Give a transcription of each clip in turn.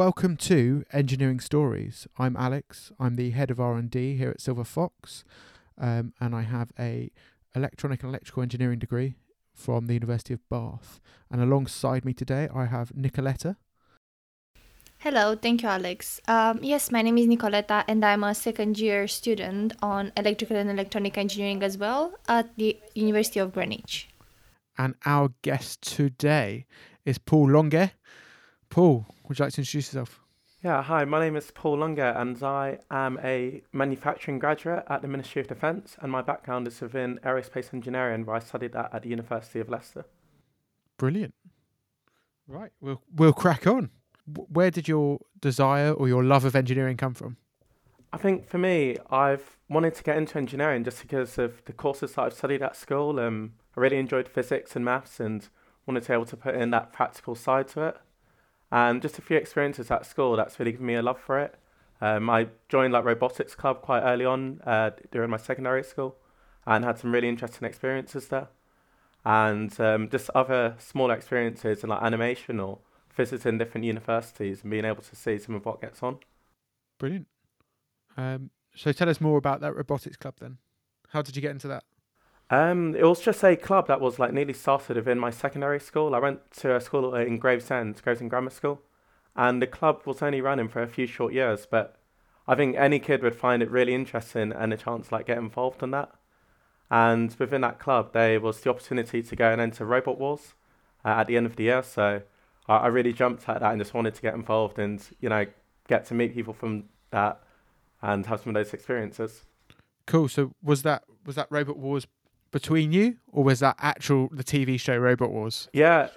Welcome to Engineering Stories. I'm Alex. I'm the head of R&D here at Silver Fox, um, and I have a electronic and electrical engineering degree from the University of Bath. And alongside me today, I have Nicoletta. Hello, thank you, Alex. Um, yes, my name is Nicoletta, and I'm a second year student on electrical and electronic engineering as well at the University of Greenwich. And our guest today is Paul Longuet. Paul, would you like to introduce yourself? Yeah, hi, my name is Paul Lunger and I am a manufacturing graduate at the Ministry of Defence and my background is within aerospace engineering where I studied that at the University of Leicester. Brilliant. Right, we'll we'll crack on. Where did your desire or your love of engineering come from? I think for me, I've wanted to get into engineering just because of the courses that I've studied at school. Um, I really enjoyed physics and maths and wanted to be able to put in that practical side to it. And just a few experiences at school that's really given me a love for it. Um, I joined like robotics club quite early on uh, during my secondary school, and had some really interesting experiences there. And um, just other small experiences in like animation or visiting different universities and being able to see some of what gets on. Brilliant. Um, so tell us more about that robotics club then. How did you get into that? Um, it was just a club that was like nearly started within my secondary school. I went to a school in Gravesend, Gravesend Grammar School, and the club was only running for a few short years. But I think any kid would find it really interesting and a chance to like get involved in that. And within that club, there was the opportunity to go and enter Robot Wars uh, at the end of the year. So I, I really jumped at that and just wanted to get involved and you know get to meet people from that and have some of those experiences. Cool. So was that was that Robot Wars between you, or was that actual the TV show Robot Wars? Yeah,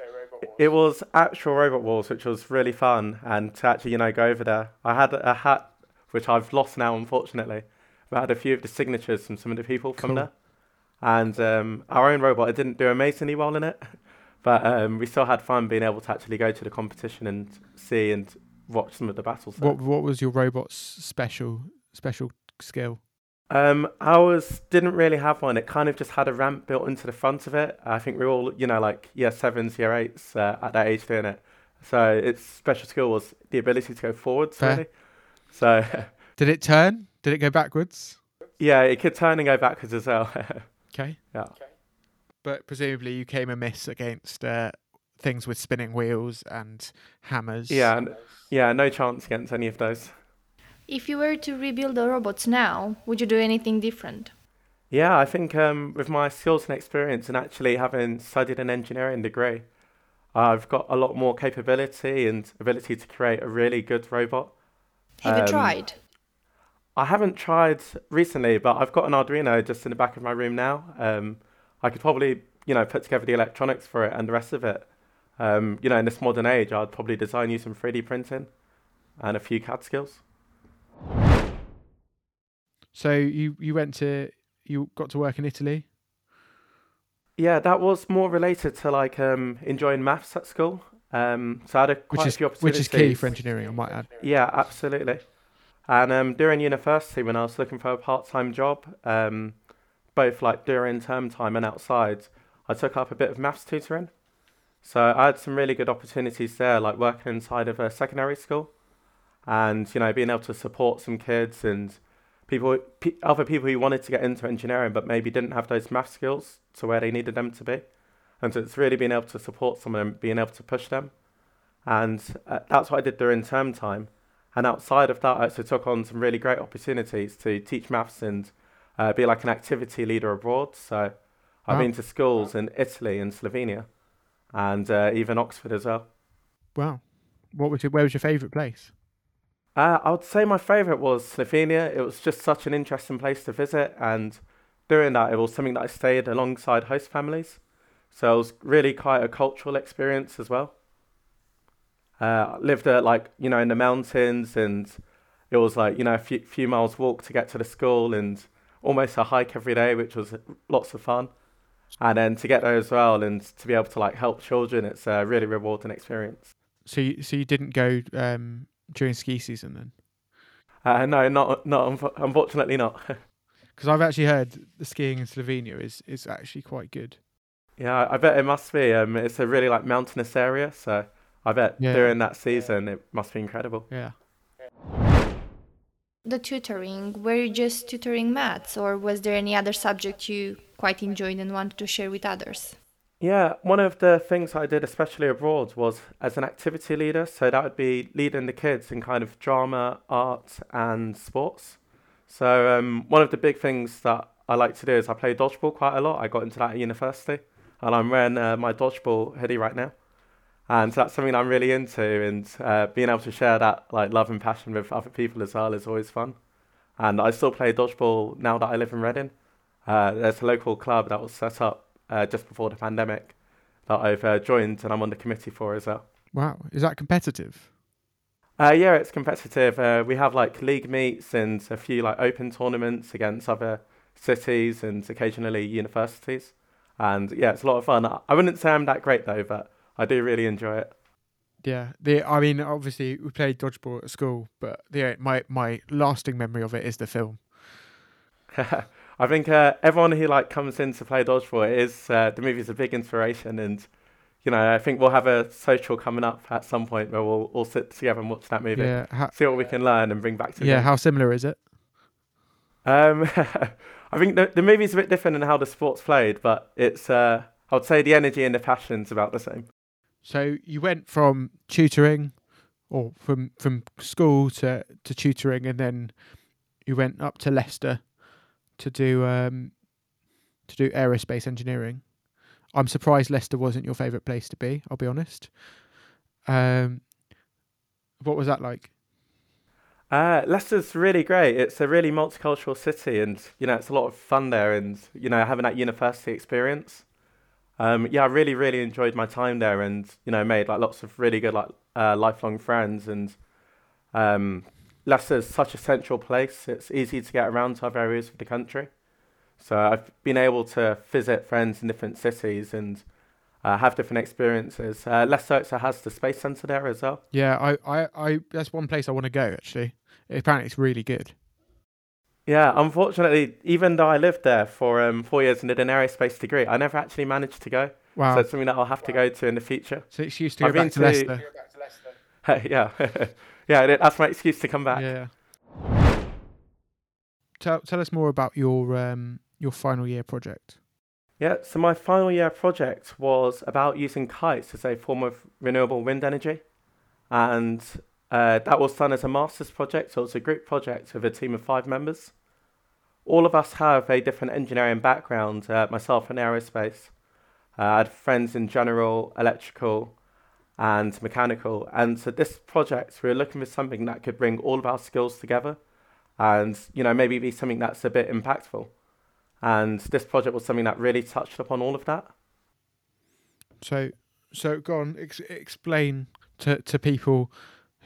it was actual Robot Wars, which was really fun, and to actually you know go over there. I had a hat which I've lost now, unfortunately. But I had a few of the signatures from some of the people from there, and um, our own robot. It didn't do amazingly well in it, but um, we still had fun being able to actually go to the competition and see and watch some of the battles. There. What What was your robot's special special skill? Um, ours didn't really have one. It kind of just had a ramp built into the front of it. I think we are all, you know, like year sevens, year eights uh, at that age doing it. So its special skill was the ability to go forwards, Fair. really. So. Did it turn? Did it go backwards? Yeah, it could turn and go backwards as well. okay. Yeah. Okay. But presumably you came amiss against uh, things with spinning wheels and hammers. Yeah, yeah, no chance against any of those. If you were to rebuild the robots now, would you do anything different? Yeah, I think um, with my skills and experience and actually having studied an engineering degree, I've got a lot more capability and ability to create a really good robot. Have um, you tried? I haven't tried recently, but I've got an Arduino just in the back of my room now. Um, I could probably, you know, put together the electronics for it and the rest of it. Um, you know, in this modern age, I'd probably design using 3D printing and a few CAD skills. So you you went to you got to work in Italy. Yeah, that was more related to like um, enjoying maths at school. Um, so I had a, quite which is, a few opportunities. Which is key for engineering, I might add. Yeah, absolutely. And um, during university, when I was looking for a part-time job, um, both like during term time and outside, I took up a bit of maths tutoring. So I had some really good opportunities there, like working inside of a secondary school and you know being able to support some kids and people p- other people who wanted to get into engineering but maybe didn't have those math skills to where they needed them to be. And so it's really being able to support someone and being able to push them. And uh, that's what I did during term time. And outside of that I also took on some really great opportunities to teach maths and uh, be like an activity leader abroad. So I've wow. been to schools in Italy and Slovenia and uh, even Oxford as well. Wow. What was your, where was your favorite place uh, I would say my favourite was Slovenia. It was just such an interesting place to visit, and during that, it was something that I stayed alongside host families. So it was really quite a cultural experience as well. Uh, lived at like you know in the mountains, and it was like you know a few, few miles walk to get to the school, and almost a hike every day, which was lots of fun. And then to get there as well, and to be able to like help children, it's a really rewarding experience. So, you, so you didn't go um, during ski season then? Uh, no, not not unfortunately not. Because I've actually heard the skiing in Slovenia is is actually quite good. Yeah, I bet it must be. Um, it's a really like mountainous area, so I bet Yeah. during that season it must be incredible. Yeah. The tutoring, were you just tutoring maths or was there any other subject you quite enjoyed and wanted to share with others? Yeah, one of the things I did, especially abroad, was as an activity leader. So that would be leading the kids in kind of drama, art, and sports. So um, one of the big things that I like to do is I play dodgeball quite a lot. I got into that at university, and I'm wearing uh, my dodgeball hoodie right now. And so that's something I'm really into, and uh, being able to share that like love and passion with other people as well is always fun. And I still play dodgeball now that I live in Reading. Uh, there's a local club that was set up uh, just before the pandemic that I've uh, joined and I'm on the committee for as well. Wow. Is that competitive? Uh, yeah, it's competitive. Uh, we have like league meets and a few like open tournaments against other cities and occasionally universities. And yeah, it's a lot of fun. I wouldn't say I'm that great though, but I do really enjoy it. Yeah. The I mean, obviously we played dodgeball at school, but the my my lasting memory of it is the film. I think uh, everyone who like comes in to play dodgeball it is uh, the movie's a big inspiration, and you know I think we'll have a social coming up at some point where we'll all sit together and watch that movie, Yeah. See what we can learn and bring back to yeah. game. How similar is it? Um, I think the the movie's a bit different in how the sport's played, but it's uh, I would say the energy and the passion's about the same. So you went from tutoring, or from from school to to tutoring, and then you went up to Leicester to do um to do aerospace engineering. I'm surprised Leicester wasn't your favourite place to be. I'll be honest. Um, what was that like? Uh, Leicester's really great. It's a really multicultural city, and you know it's a lot of fun there, and you know having that university experience. Um, yeah, I really, really enjoyed my time there, and you know made like lots of really good like uh, lifelong friends. And um, Leicester's such a central place; it's easy to get around to other areas of the country. So I've been able to visit friends in different cities and uh, have different experiences. Uh, Leicester also has the space centre there as well. Yeah, I, I, I that's one place I want to go actually. Apparently, it's really good. Yeah, unfortunately, even though I lived there for um, four years and did an aerospace degree, I never actually managed to go. Wow. So it's something that I'll have to go to in the future. So it's excuse to go I've back to to- Leicester. yeah, yeah, that's my excuse to come back. Yeah. Tell tell us more about your um your final year project. Yeah, so my final year project was about using kites as a form of renewable wind energy. And uh, that was done as a master's project, so it was a group project with a team of five members. All of us have a different engineering background, uh, myself in aerospace. Uh, I had friends in general, electrical, and mechanical. And so this project, we were looking for something that could bring all of our skills together and, you know, maybe be something that's a bit impactful. And this project was something that really touched upon all of that. So so go on, ex- explain to to people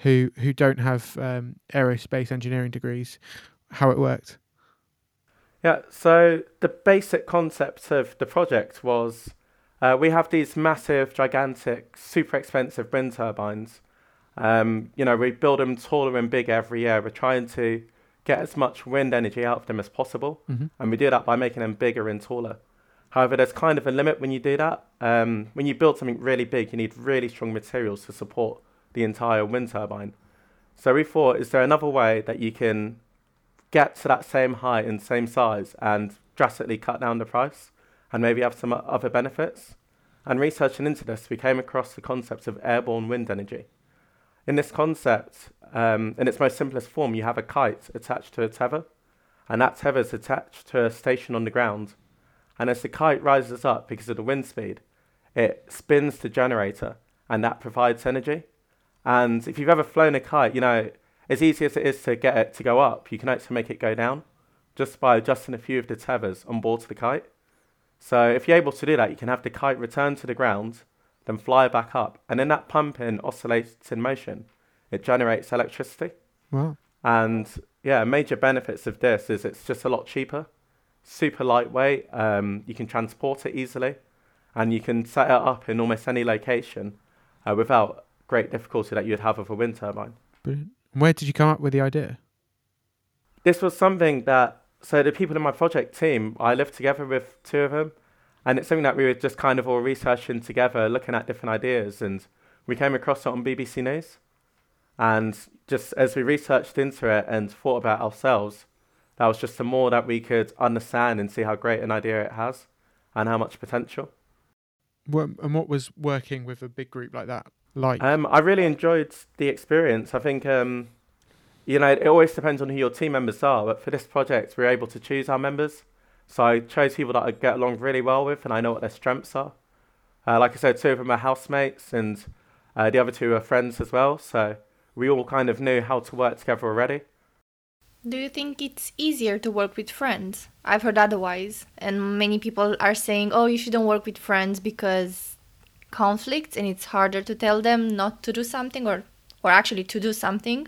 who who don't have um, aerospace engineering degrees how it worked. Yeah, so the basic concept of the project was uh, we have these massive, gigantic, super expensive wind turbines. Um, you know, we build them taller and bigger every year. We're trying to get as much wind energy out of them as possible, Mm-hmm. and we do that by making them bigger and taller. However, there's kind of a limit when you do that. Um, when you build something really big, you need really strong materials to support the entire wind turbine. So we thought, is there another way that you can get to that same height and same size and drastically cut down the price and maybe have some other benefits? And researching into this, we came across the concept of airborne wind energy. In this concept, um, in its most simplest form, you have a kite attached to a tether, and that tether is attached to a station on the ground. And as the kite rises up because of the wind speed, it spins the generator, and that provides energy. And if you've ever flown a kite, you know, as easy as it is to get it to go up, you can also make it go down just by adjusting a few of the tethers on board the kite. So if you're able to do that, you can have the kite return to the ground, then fly back up. And in that pumping oscillates in motion, it generates electricity. Wow. And yeah, major benefits of this is it's just a lot cheaper, super lightweight. Um, you can transport it easily, and you can set it up in almost any location uh, without great difficulty that you'd have with a wind turbine. Brilliant. Where did you come up with the idea? This was something that so the people in my project team, I lived together with two of them, and it's something that we were just kind of all researching together, looking at different ideas, and we came across it on BBC News. And just as we researched into it and thought about ourselves, that was just the more that we could understand and see how great an idea it has and how much potential. What, and what was working with a big group like that like? Um, I really enjoyed the experience. I think, um, you know, it always depends on who your team members are. But for this project, we are able to choose our members. So I chose people that I get along really well with and I know what their strengths are. Uh, like I said, two of them are housemates and uh, the other two are friends as well. So we all kind of knew how to work together already. Do you think it's easier to work with friends? I've heard otherwise, and many people are saying, "Oh, you shouldn't work with friends because conflicts and it's harder to tell them not to do something or or actually to do something."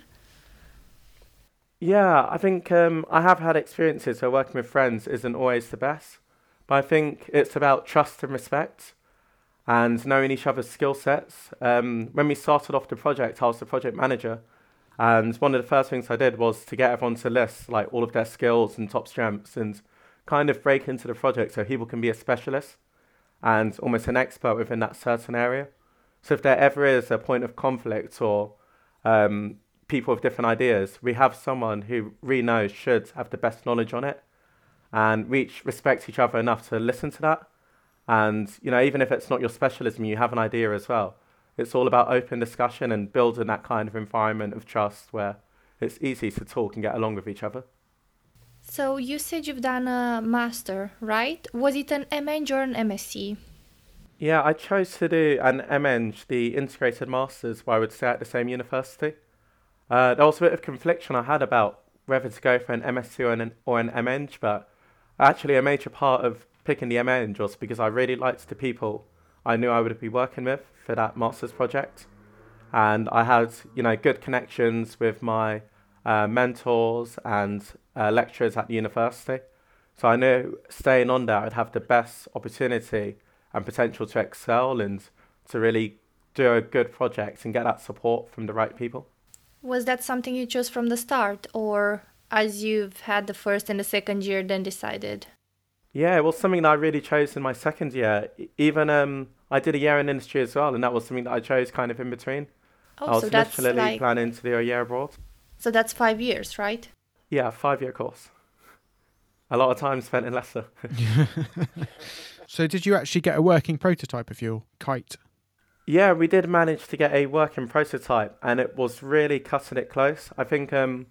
Yeah, I think um, I have had experiences where working with friends isn't always the best, but I think it's about trust and respect and knowing each other's skill sets. Um, when we started off the project, I was the project manager, and one of the first things I did was to get everyone to list like all of their skills and top strengths and kind of break into the project so people can be a specialist and almost an expert within that certain area. So if there ever is a point of conflict or um, people with different ideas, we have someone who really knows should have the best knowledge on it, and we each respect each other enough to listen to that. And you know, even if it's not your specialism, you have an idea as well. It's all about open discussion and building that kind of environment of trust where it's easy to talk and get along with each other. So you said you've done a master, right? Was it an MEng or an MSc? Yeah, I chose to do an MEng, the integrated masters, where I would stay at the same university. Uh, there was a bit of confliction I had about whether to go for an MSc or an, or an MEng, but actually a major part of picking the MEng was because I really liked the people I knew I would be working with for that master's project. And I had, you know, good connections with my uh, mentors and uh, lecturers at the university. So I knew staying on there, I'd have the best opportunity and potential to excel and to really do a good project and get that support from the right people. Was that something you chose from the start, or as you've had the first and the second year, then decided? Yeah, it was something that I really chose in my second year. Even um, I did a year in industry as well, and that was something that I chose kind of in between. Oh, I was so that's literally like planning to do a year abroad. so that's five years, right? Yeah, five year course. A lot of time spent in Leicester. so did you actually get a working prototype of your kite? Yeah, we did manage to get a working prototype, and it was really cutting it close. I think um,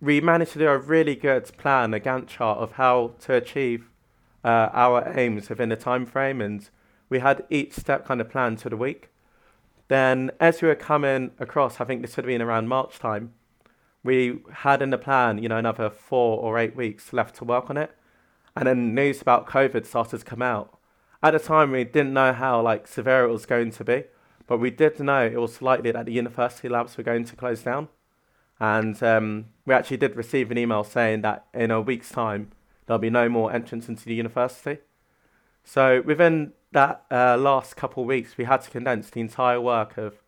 we managed to do a really good plan, a Gantt chart of how to achieve uh, our aims within the time frame, and we had each step kind of planned to the week. Then, as we were coming across, I think this would have been around March time, we had in the plan, you know, another four or eight weeks left to work on it. And then news about COVID started to come out. At the time, we didn't know how like severe it was going to be, but we did know it was likely that the university labs were going to close down. And um, we actually did receive an email saying that in a week's time, there'll be no more entrance into the university. So within that uh, last couple of weeks, we had to condense the entire work of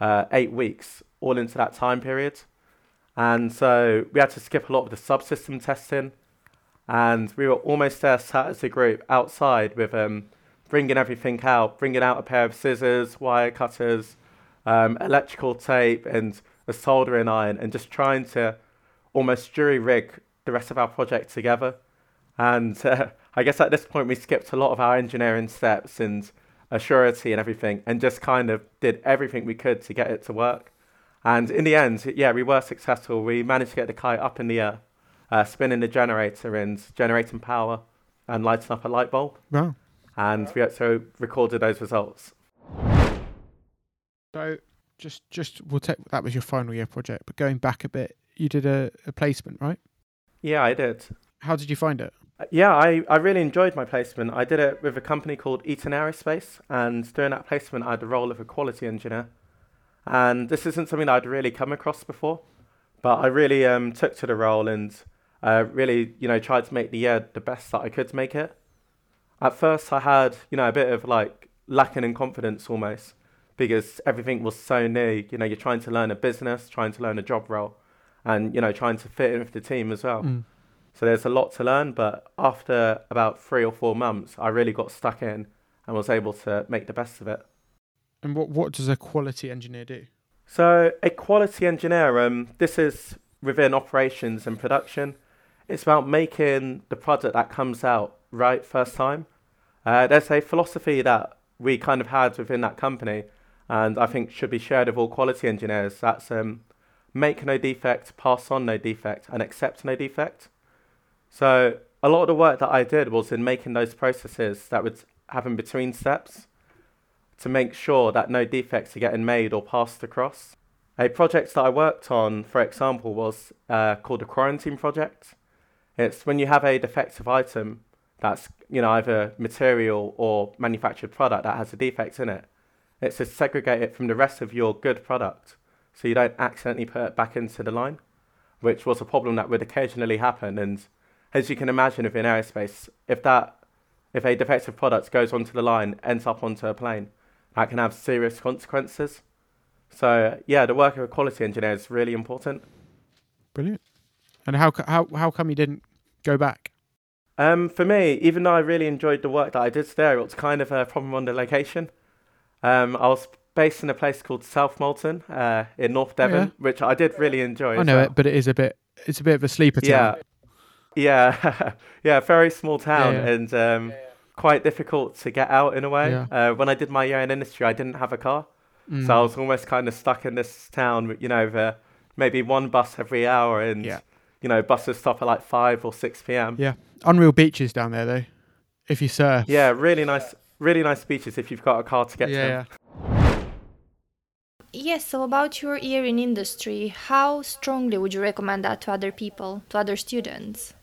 uh, eight weeks all into that time period. And so we had to skip a lot of the subsystem testing. And we were almost there sat as a group outside with um, bringing everything out, bringing out a pair of scissors, wire cutters, um, electrical tape, and a soldering iron, and just trying to almost jury rig the rest of our project together. And uh, I guess at this point, we skipped a lot of our engineering steps and assurity and everything, and just kind of did everything we could to get it to work. And in the end, yeah, we were successful. We managed to get the kite up in the air, uh, spinning the generator and generating power and lighting up a light bulb. Wow. And we also recorded those results. So just just we'll take that was your final year project, but going back a bit, you did a, a placement, right? Yeah, I did. How did you find it? Uh, Yeah, I, I really enjoyed my placement. I did it with a company called Eaton Aerospace, and during that placement, I had the role of a quality engineer. And this isn't something I'd really come across before, but I really um, took to the role and uh, really, you know, tried to make the year the best that I could make it. At first, I had, you know, a bit of like lacking in confidence almost because everything was so new. You know, you're trying to learn a business, trying to learn a job role, and you know, trying to fit in with the team as well. Mm. So there's a lot to learn, but after about three or four months, I really got stuck in and was able to make the best of it. And what what does a quality engineer do? So a quality engineer, um, this is within operations and production. It's about making the product that comes out right first time. Uh, there's a philosophy that we kind of had within that company, and I think should be shared with all quality engineers. That's um, make no defect, pass on no defect, and accept no defect. So a lot of the work that I did was in making those processes that would happen between steps to make sure that no defects are getting made or passed across. A project that I worked on, for example, was uh, called a quarantine project. It's when you have a defective item that's you know either material or manufactured product that has a defect in it. It's to segregate it from the rest of your good product, so you don't accidentally put it back into the line, which was a problem that would occasionally happen. And as you can imagine, if within aerospace, if that if a defective product goes onto the line, ends up onto a plane, that can have serious consequences. So yeah, the work of a quality engineer is really important. Brilliant. And how how how come you didn't go back? Um, for me, even though I really enjoyed the work that I did there, it was kind of a problem on the location. Um, I was based in a place called South Molton uh, in North Devon, yeah. which I did really enjoy. I know well. it, but it is a bit it's a bit of a sleeper town. Yeah, yeah, yeah. Very small town Yeah, and um, quite difficult to get out in a way. Uh, when I did my year in industry, I didn't have a car. Mm. So I was almost kind of stuck in this town, you know, the, maybe one bus every hour, and Yeah. You know, buses stop at like five or six p.m. Yeah. Unreal beaches down there though. If you surf. Yeah, really nice, really nice beaches if you've got a car to get to. yeah, them. yeah. Yes, so about your year in industry, how strongly would you recommend that to other people, to other students?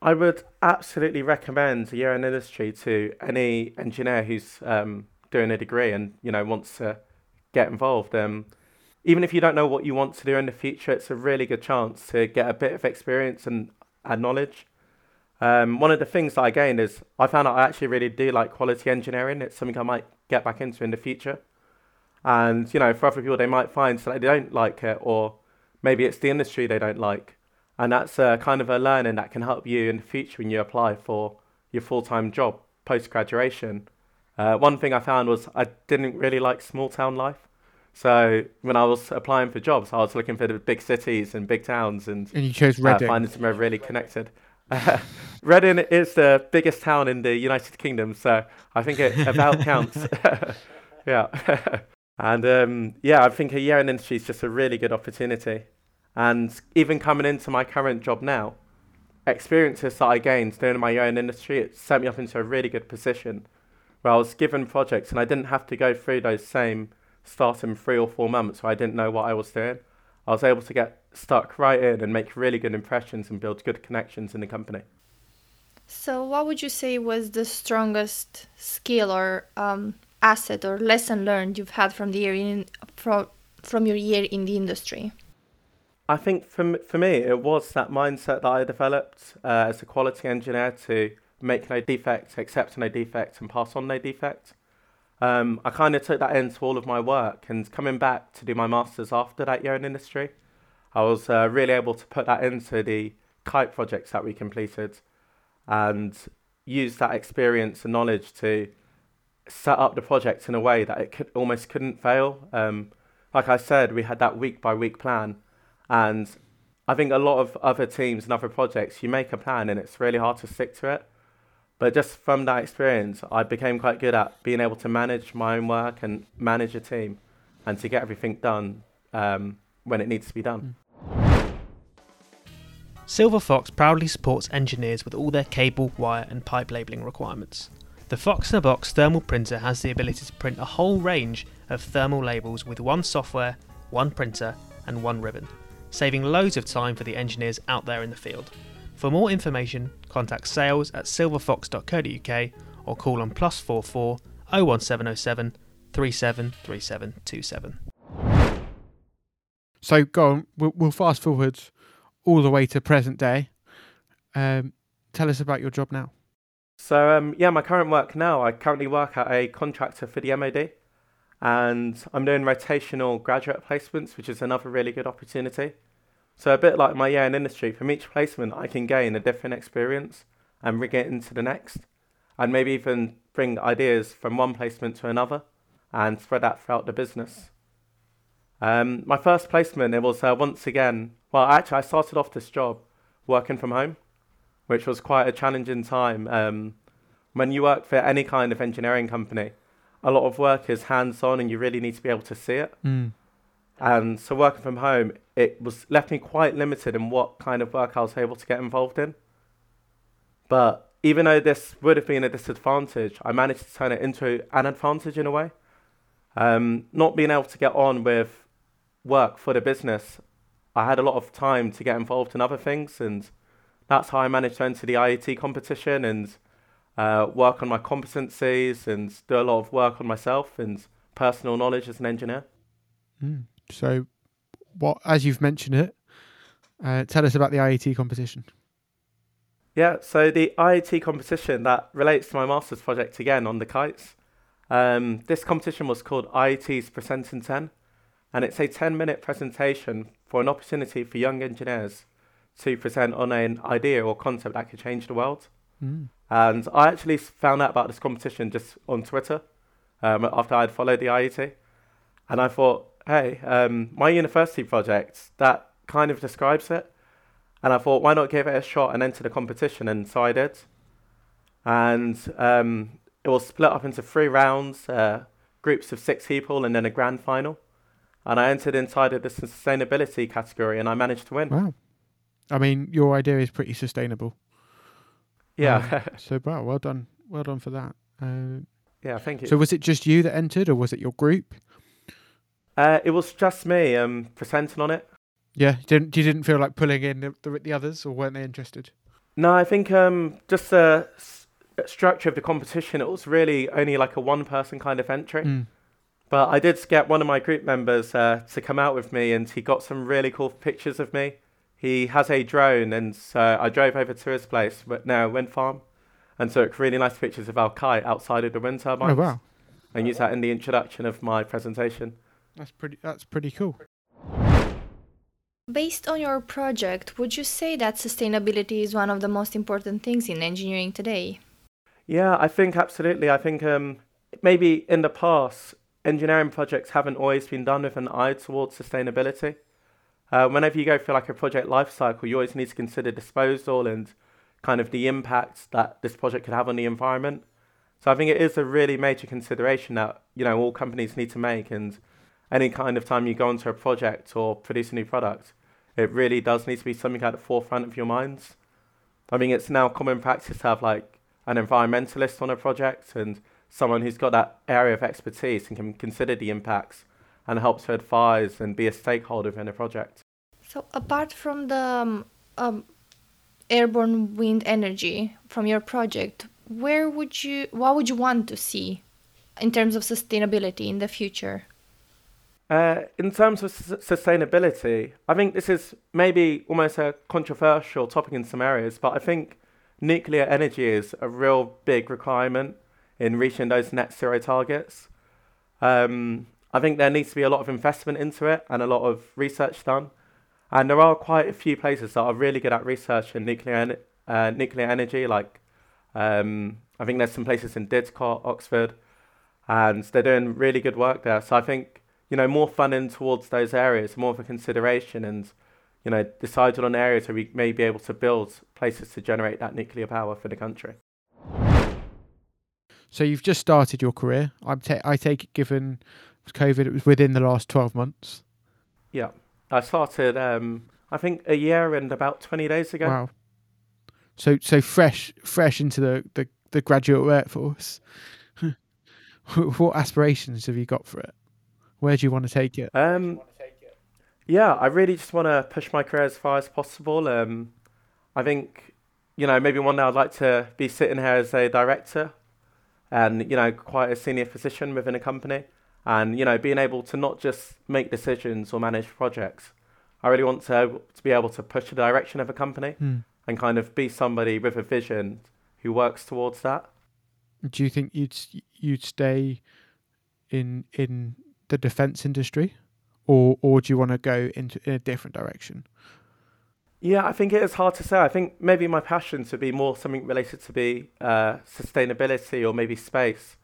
I would absolutely recommend a year in industry to any engineer who's um, doing a degree and you know wants to get involved. Um, even if you don't know what you want to do in the future, it's a really good chance to get a bit of experience and, and knowledge. Um, one of the things that I gained is I found out I actually really do like quality engineering. It's something I might get back into in the future. And you know, for other people, they might find that they don't like it, or maybe it's the industry they don't like. And that's a kind of a learning that can help you in the future when you apply for your full time job post graduation. Uh, one thing I found was I didn't really like small town life. So when I was applying for jobs, I was looking for the big cities and big towns and And you chose uh, Reading. finding somewhere really connected. Reading is the biggest town in the United Kingdom, so I think it about counts. yeah. and um, yeah, I think a year in industry is just a really good opportunity. And even coming into my current job now, experiences that I gained doing my own industry, it set me up into a really good position where I was given projects and I didn't have to go through those same starting three or four months where I didn't know what I was doing. I was able to get stuck right in and make really good impressions and build good connections in the company. So, what would you say was the strongest skill or um, asset or lesson learned you've had from the year in from from your year in the industry? I think for, for me, it was that mindset that I developed uh, as a quality engineer to make no defects, accept no defects, and pass on no defect. Um, I kind of took that into all of my work, and coming back to do my masters after that year in industry, I was uh, really able to put that into the kite projects that we completed, and use that experience and knowledge to set up the project in a way that it could almost couldn't fail. Um, like I said, we had that week by week plan, and I think a lot of other teams and other projects, you make a plan and it's really hard to stick to it. But just from that experience, I became quite good at being able to manage my own work and manage a team and to get everything done um, when it needs to be done. Silver Fox proudly supports engineers with all their cable, wire, and pipe labelling requirements. The Fox in a Box thermal printer has the ability to print a whole range of thermal labels with one software, one printer, and one ribbon, saving loads of time for the engineers out there in the field. For more information, contact sales at silverfox.co.uk or call on plus 44 01707 373727. So go on. We'll, we'll fast forward all the way to present day. Um, tell us about your job now. So um, yeah, my current work now, I currently work at a contractor for the MOD, and I'm doing rotational graduate placements, which is another really good opportunity. So a bit like my year in industry, from each placement, I can gain a different experience and bring it into the next, and maybe even bring ideas from one placement to another, and spread that throughout the business. Um, my first placement, it was uh, once again, well, actually, I started off this job working from home, which was quite a challenging time. Um, when you work for any kind of engineering company, a lot of work is hands on and you really need to be able to see it. Mm. And so working from home, it was left me quite limited in what kind of work I was able to get involved in. But even though this would have been a disadvantage, I managed to turn it into an advantage in a way. Um, not being able to get on with work for the business, I had a lot of time to get involved in other things, and that's how I managed to enter the IET competition and uh, work on my competencies and do a lot of work on myself and personal knowledge as an engineer. Mm. So, what as you've mentioned it, uh, tell us about the IET competition. Yeah, so the IET competition that relates to my master's project again on the kites. Um, this competition was called IET's Present in 10, and it's a 10 minute presentation for an opportunity for young engineers to present on an idea or concept that could change the world. Mm. And I actually found out about this competition just on Twitter um, after I'd followed the IET. And I thought, hey, um, my university project, that kind of describes it. And I thought, why not give it a shot and enter the competition? And so I did. And um, it was split up into three rounds, uh, groups of six people, and then a grand final. And I entered inside of the sustainability category and I managed to win. Wow. I mean, your idea is pretty sustainable. Yeah. Um, so, wow, well done. Well done for that. Uh, yeah, thank you. so, was it just you that entered, or was it your group? Uh, it was just me um, presenting on it. Yeah, you didn't you didn't feel like pulling in the, the, the others, or weren't they interested? No, I think um, just the s- structure of the competition, it was really only like a one person kind of entry. Mm. But I did get one of my group members uh, to come out with me, and he got some really cool pictures of me. He has a drone, and so I drove over to his place, but now wind farm, and took really nice pictures of our kite outside of the wind turbines, Oh wow, and used that in the introduction of my presentation. That's pretty. That's pretty cool. Based on your project, would you say that sustainability is one of the most important things in engineering today? Yeah, I think absolutely. I think um, maybe in the past, engineering projects haven't always been done with an eye towards sustainability. Uh, whenever you go through like a project life cycle, you always need to consider disposal and kind of the impact that this project could have on the environment. So I think it is a really major consideration that you know all companies need to make, and any kind of time you go into a project or produce a new product, it really does need to be something at the forefront of your minds. I mean, it's now common practice to have like an environmentalist on a project and someone who's got that area of expertise and can consider the impacts and help to advise and be a stakeholder within a project. So, apart from the um, um, airborne wind energy from your project, where would you, what would you want to see in terms of sustainability in the future? Uh, in terms of sustainability, I think this is maybe almost a controversial topic in some areas, but I think nuclear energy is a real big requirement in reaching those net zero targets. Um, I think there needs to be a lot of investment into it and a lot of research done. And there are quite a few places that are really good at research in nuclear, en- uh, nuclear energy, like um, I think there's some places in Didcot, Oxford, and they're doing really good work there. So I think you know, more funding towards those areas, more of a consideration, and you know, decided on areas where we may be able to build places to generate that nuclear power for the country. So you've just started your career. I'm ta- I take it, given COVID, it was within the last twelve months. Yeah, I started, um, I think, a year and about twenty days ago. Wow. So so fresh fresh into the the, the graduate workforce. what aspirations have you got for it? Where do you want to take it? Um, yeah, I really just want to push my career as far as possible. Um, I think, you know, maybe one day I'd like to be sitting here as a director and, you know, quite a senior position within a company and, you know, being able to not just make decisions or manage projects. I really want to, to be able to push the direction of a company Hmm. and kind of be somebody with a vision who works towards that. Do you think you'd you'd stay in in the defense industry, or or do you want to go into in a different direction? Yeah, I think it is hard to say. I think maybe my passion to be more something related to be uh, sustainability or maybe space.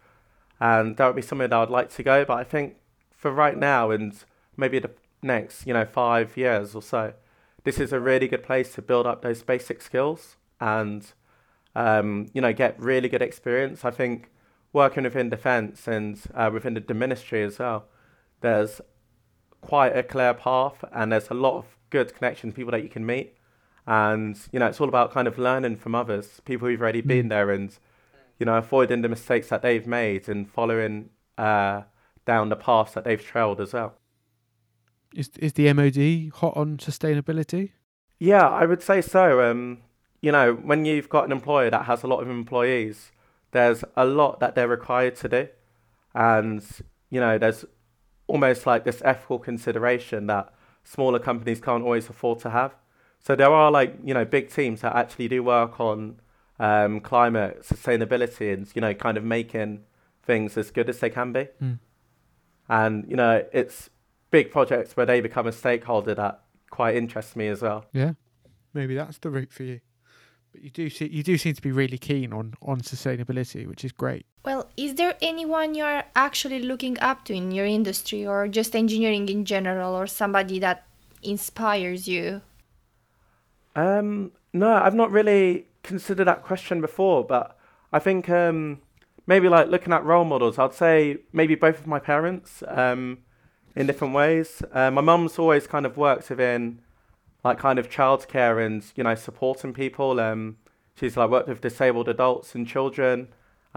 and that would be somewhere that I'd like to go. But I think for right now and maybe the next, you know, five years or so, this is a really good place to build up those basic skills and, um, you know, get really good experience. I think working within defence and uh, within the ministry as well, there's quite a clear path and there's a lot of good connections, people that you can meet. And, you know, it's all about kind of learning from others, people who've already been there and, you know, avoiding the mistakes that they've made and following uh, down the paths that they've trailed as well. Is is the MOD hot on sustainability? Yeah, I would say so. Um, you know, when you've got an employer that has a lot of employees, there's a lot that they're required to do. And, you know, there's almost like this ethical consideration that smaller companies can't always afford to have. So there are like, you know, big teams that actually do work on um, climate sustainability and, you know, kind of making things as good as they can be. Mm. And, you know, it's big projects where they become a stakeholder that quite interests me as well. Yeah, maybe that's the route for you. But you do see you do seem to be really keen on on sustainability, which is great. Well, is there anyone you're actually looking up to in your industry or just engineering in general or somebody that inspires you? Um, no, I've not really considered that question before, but I think um, maybe like looking at role models, I'd say maybe both of my parents um, in different ways. Uh, my mum's always kind of worked within like kind of childcare and you know supporting people. Um, she's like worked with disabled adults and children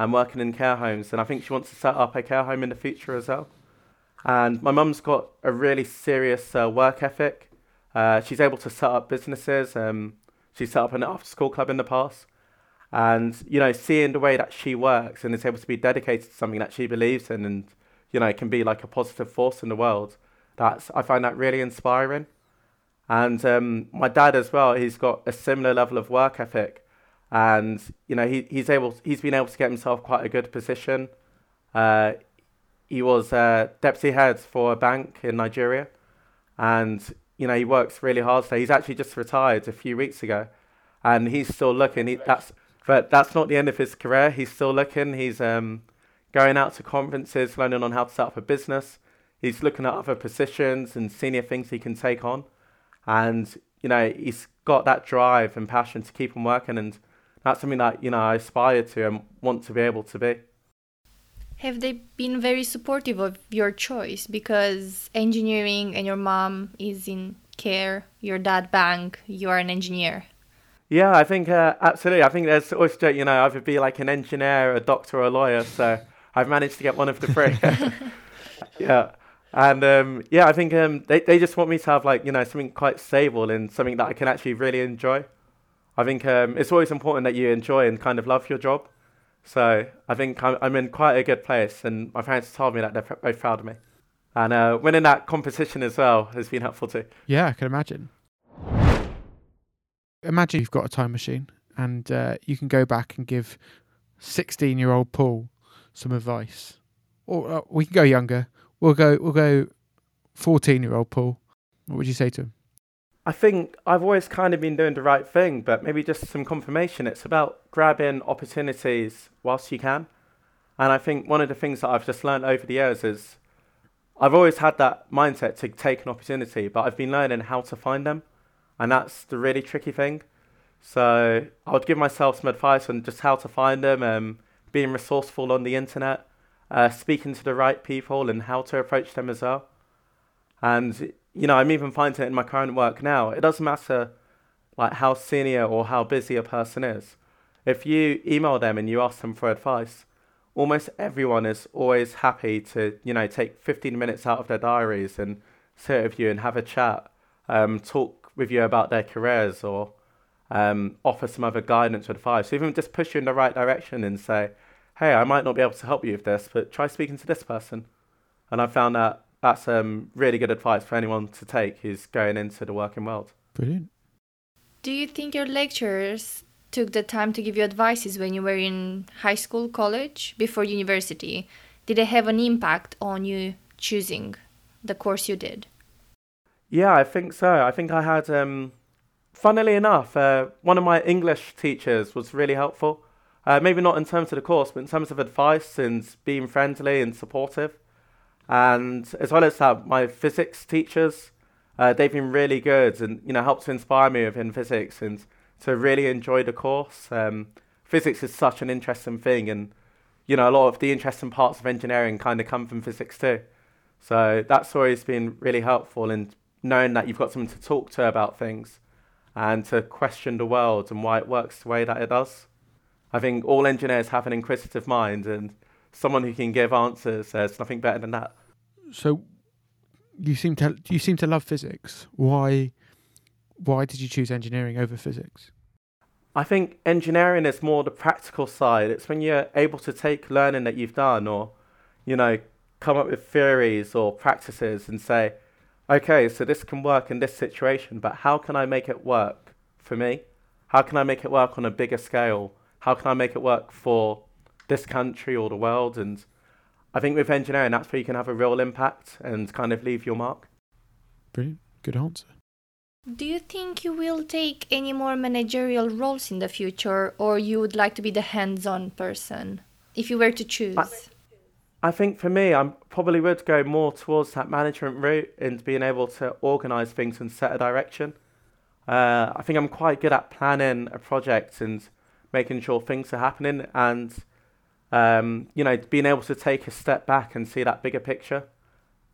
and working in care homes, and I think she wants to set up a care home in the future as well. And my mum's got a really serious uh, work ethic. Uh, she's able to set up businesses. Um, she's set up an after-school club in the past, and you know, seeing the way that she works and is able to be dedicated to something that she believes in, and you know, can be like a positive force in the world. That's I find that really inspiring. And um, my dad as well, he's got a similar level of work ethic, and you know, he he's able he's been able to get himself quite a good position. Uh, he was uh, deputy head for a bank in Nigeria, and you know, he works really hard. So he's actually just retired a few weeks ago, and he's still looking. He, that's but that's not the end of his career. He's still looking. He's um, going out to conferences, learning on how to set up a business. He's looking at other positions and senior things he can take on. And, you know, he's got that drive and passion to keep on working. And that's something that, you know, I aspire to and want to be able to be. Have they been very supportive of your choice? Because engineering and your mom is in care, your dad bank, you are an engineer. Yeah, I think uh, absolutely. I think there's always, you know, either be like an engineer, a doctor, or a lawyer. So I've managed to get one of the three. yeah. And um, yeah, I think um, they, they just want me to have like, you know, something quite stable and something that I can actually really enjoy. I think um, it's always important that you enjoy and kind of love your job. So I think I'm, I'm in quite a good place, and my parents told me that they're both proud of me. And uh, winning that competition as well has been helpful too. Yeah, I can imagine. Imagine you've got a time machine and uh, you can go back and give 16 year old Paul some advice. Or uh, we can go younger. We'll go we'll go 14 year old Paul. What would you say to him? I think I've always kind of been doing the right thing, but maybe just some confirmation. It's about grabbing opportunities whilst you can. And I think one of the things that I've just learned over the years is I've always had that mindset to take an opportunity, but I've been learning how to find them. And that's the really tricky thing. So I would give myself some advice on just how to find them, um, being resourceful on the internet, uh, speaking to the right people, and how to approach them as well. And you know, I'm even finding it in my current work now. It doesn't matter like how senior or how busy a person is. If you email them and you ask them for advice, almost everyone is always happy to, you know, take 15 minutes out of their diaries and sit with you and have a chat, um, talk with you about their careers or um, offer some other guidance or advice, even just push you in the right direction and say, hey, I might not be able to help you with this, but try speaking to this person. And I found that that's um, really good advice for anyone to take who's going into the working world. Brilliant. Do you think your lecturers took the time to give you advices when you were in high school, college, before university? Did they have an impact on you choosing the course you did? Yeah, I think so. I think I had, um, funnily enough, uh, one of my English teachers was really helpful. Uh, maybe not in terms of the course, but in terms of advice and being friendly and supportive. And as well as that, my physics teachers, uh, they've been really good and you know helped to inspire me within physics and to really enjoy the course. Um, physics is such an interesting thing, and you know a lot of the interesting parts of engineering kind of come from physics too. So that's always been really helpful in knowing that you've got someone to talk to about things and to question the world and why it works the way that it does. I think all engineers have an inquisitive mind, and someone who can give answers, there's nothing better than that. So, you seem to you seem to love physics. Why why did you choose engineering over physics? I think engineering is more the practical side. It's when you're able to take learning that you've done, or you know, come up with theories or practices, and say, okay, so this can work in this situation, but how can I make it work for me? How can I make it work on a bigger scale? how can I make it work for this country or the world? And I think with engineering, that's where you can have a real impact and kind of leave your mark. Brilliant. Good answer. Do you think you will take any more managerial roles in the future, or you would like to be the hands on person if you were to choose? I, I think for me, I probably would go more towards that management route and being able to organise things and set a direction. Uh, I think I'm quite good at planning a project and making sure things are happening, and um, you know, being able to take a step back and see that bigger picture.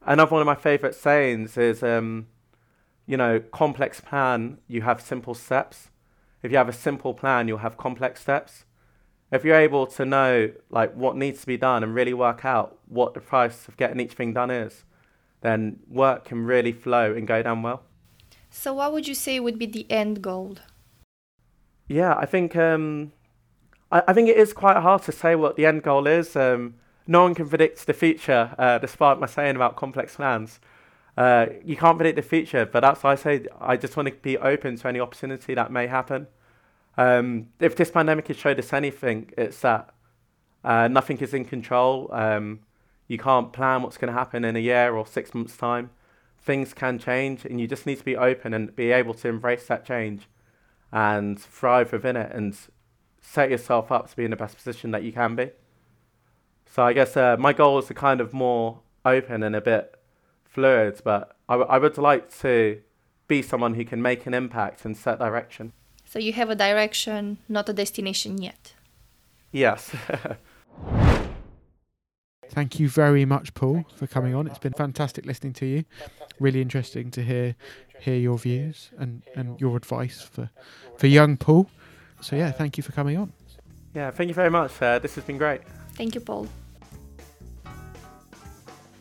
Another one of my favourite sayings is, um, you know, complex plan, you have simple steps. If you have a simple plan, you'll have complex steps. If you're able to know like what needs to be done and really work out what the price of getting each thing done is, then work can really flow and go down well. So, what would you say would be the end goal? Yeah, I think um, I, I, think it is quite hard to say what the end goal is. Um, no one can predict the future, uh, despite my saying about complex plans. Uh, you can't predict the future, but that's why I say I just want to be open to any opportunity that may happen. Um, if this pandemic has showed us anything, it's that uh, nothing is in control. Um, you can't plan what's going to happen in a year or six months' time. Things can change, and you just need to be open and be able to embrace that change and thrive within it and set yourself up to be in the best position that you can be. So I guess uh, my goal is to kind of more open and a bit fluid, but I, w- I would like to be someone who can make an impact and set direction. So you have a direction, not a destination yet. Yes. Thank you very much, Paul, for coming on. It's been fantastic listening to you. Really interesting to hear hear your views and, and your advice for for young Paul. So yeah, thank you for coming on. Yeah, thank you very much. Uh, this has been great. Thank you, Paul.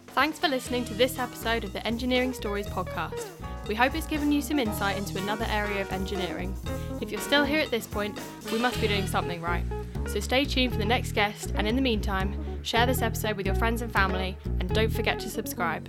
Thanks for listening to this episode of the Engineering Stories podcast. We hope it's given you some insight into another area of engineering. If you're still here at this point, we must be doing something right. So stay tuned for the next guest, and in the meantime, share this episode with your friends and family, and don't forget to subscribe.